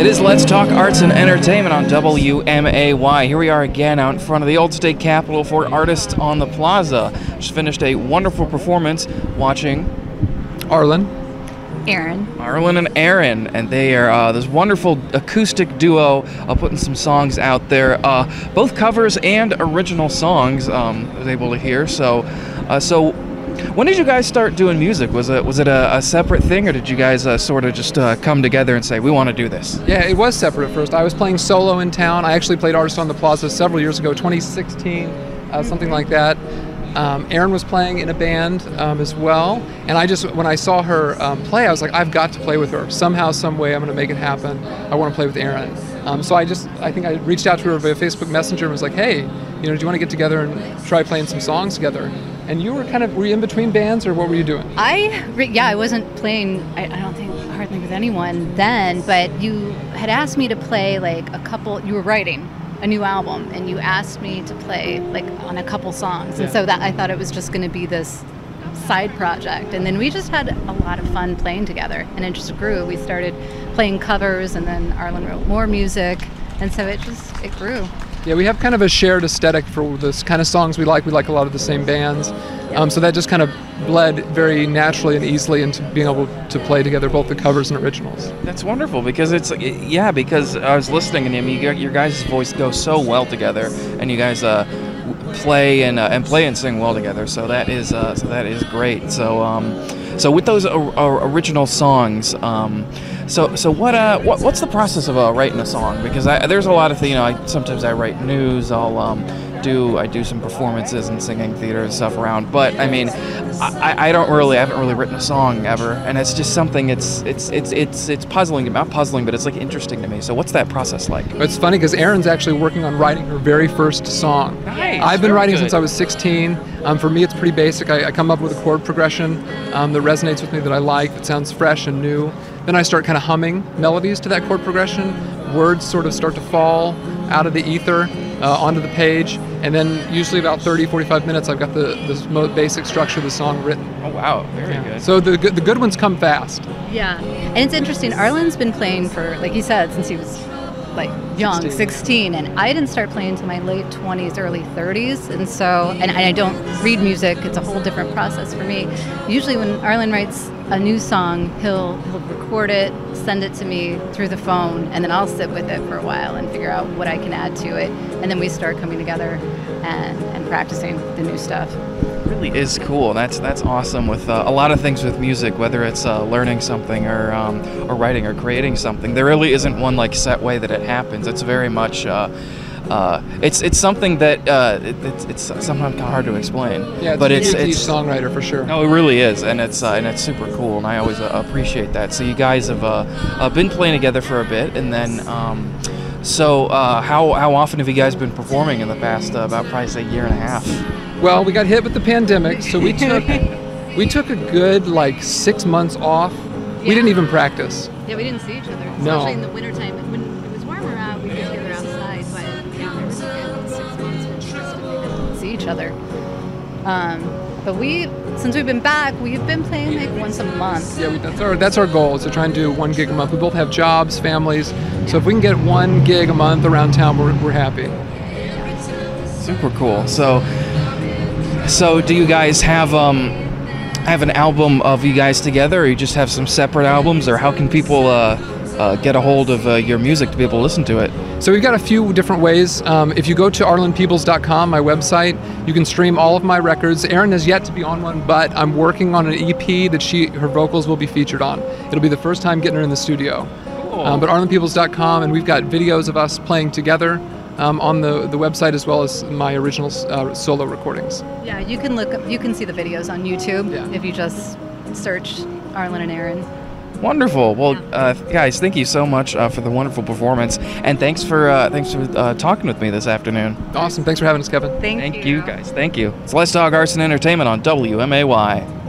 is Let's Talk Arts and Entertainment on WMAY. Here we are again out in front of the old state capitol for Artists on the Plaza. Just finished a wonderful performance watching Arlen. Erin. Arlen and Erin, and they are uh, this wonderful acoustic duo uh, putting some songs out there, uh, both covers and original songs. Um, I was able to hear. So, uh, so when did you guys start doing music? Was it was it a, a separate thing, or did you guys uh, sort of just uh, come together and say we want to do this? Yeah, it was separate at first. I was playing solo in town. I actually played Artist on the Plaza several years ago, 2016, uh, something like that. Um, Erin was playing in a band um, as well, and I just when I saw her um, play, I was like, I've got to play with her somehow, some way. I'm going to make it happen. I want to play with Erin. Um, so I just I think I reached out to her via Facebook Messenger and was like, Hey, you know, do you want to get together and try playing some songs together? And you were kind of were you in between bands or what were you doing? I re- yeah, I wasn't playing. I, I don't think hardly with anyone then, but you had asked me to play like a couple. You were writing a new album, and you asked me to play like on a couple songs, and Yeah. so that I thought it was just going to be this side project, and then we just had a lot of fun playing together, and it just grew. We started playing covers, and then Arlen wrote more music, and so it just it grew. Yeah, we have kind of a shared aesthetic for this kind of songs we like. We like a lot of the same bands. Um, so that just kind of bled very naturally and easily into being able to play together both the covers and originals. That's wonderful because it's yeah because I was listening and I mean, your guys' voice goes so well together and you guys uh, play and uh, and play and sing well together so that is uh, so that is great. So um, so with those original songs um, so so what uh what, what's the process of uh, writing a song? Because I, there's a lot of things you know I, sometimes I write news I'll um, do I do some performances and singing theater and stuff around but I mean I, I don't really I haven't really written a song ever and it's just something it's it's it's it's it's puzzling not puzzling but it's like interesting to me so what's that process like It's funny because Erin's actually working on writing her very first song. Nice, I've been writing good. since I was 16. Um, for me, it's pretty basic. I, I come up with a chord progression um, that resonates with me, that I like, that sounds fresh and new. Then I start kind of humming melodies to that chord progression. Words sort of start to fall out of the ether uh, onto the page. And then usually about 30, 45 minutes, I've got the, the most basic structure of the song written. oh wow very good So the, good- the good ones come fast. Yeah, and it's interesting. Arlen's been playing for, like he said, since he was like young, 16. 16, and I didn't start playing until my late 20s, early 30s, and so, and I don't read music. It's a whole different process for me. Usually, when Arlen writes a new song, he'll he'll record it, send it to me through the phone, and then I'll sit with it for a while and figure out what I can add to it, and then we start coming together and and practicing the new stuff. really is cool. That's that's awesome with uh, a lot of things with music, whether it's uh, learning something or um, or writing or creating something. There really isn't one like set way that it happens. It's very much. Uh, uh, it's it's something that uh, it, it's, it's sometimes kind of hard to explain. Yeah, it's but it's unique it's songwriter for sure. no, it really is, and it's uh, and it's super cool, and I always uh, appreciate that. So you guys have uh, uh, been playing together for a bit, and then um, so uh, how how often have you guys been performing in the past? Uh, about probably say year and a half. Well, we got hit with the pandemic, so we took we took a good like six months off. We didn't even practice. Yeah, we didn't see each other, No. especially in the wintertime. Each other. Um, but we, since we've been back, we've been playing like once a month. Yeah, we, that's our that's our goal is to try and do one gig a month. We both have jobs, families, so if we can get one gig a month around town, we're, we're happy. Super cool. So, so do you guys have um have an album of you guys together, or you just have some separate albums, or how can people uh, uh, get a hold of uh, your music to be able to listen to it? So we've got a few different ways. Um, if you go to arlenpeebles.com, my website, you can stream all of my records. Erin has yet to be on one, but I'm working on an EP that she her vocals will be featured on. It'll be the first time getting her in the studio. Um, but arlenpeebles.com, and we've got videos of us playing together um, on the, the website as well as my original uh, solo recordings. Yeah, you can look, you can see the videos on YouTube Yeah. if you just search Arlen and Erin. Wonderful. Well, uh, guys, thank you so much uh, for the wonderful performance, and thanks for uh, thanks for uh, talking with me this afternoon. Awesome. Thanks for having us, Kevin. Thank, Thank you, guys. Thank you. It's Let's Talk Arts and Entertainment on WMAY.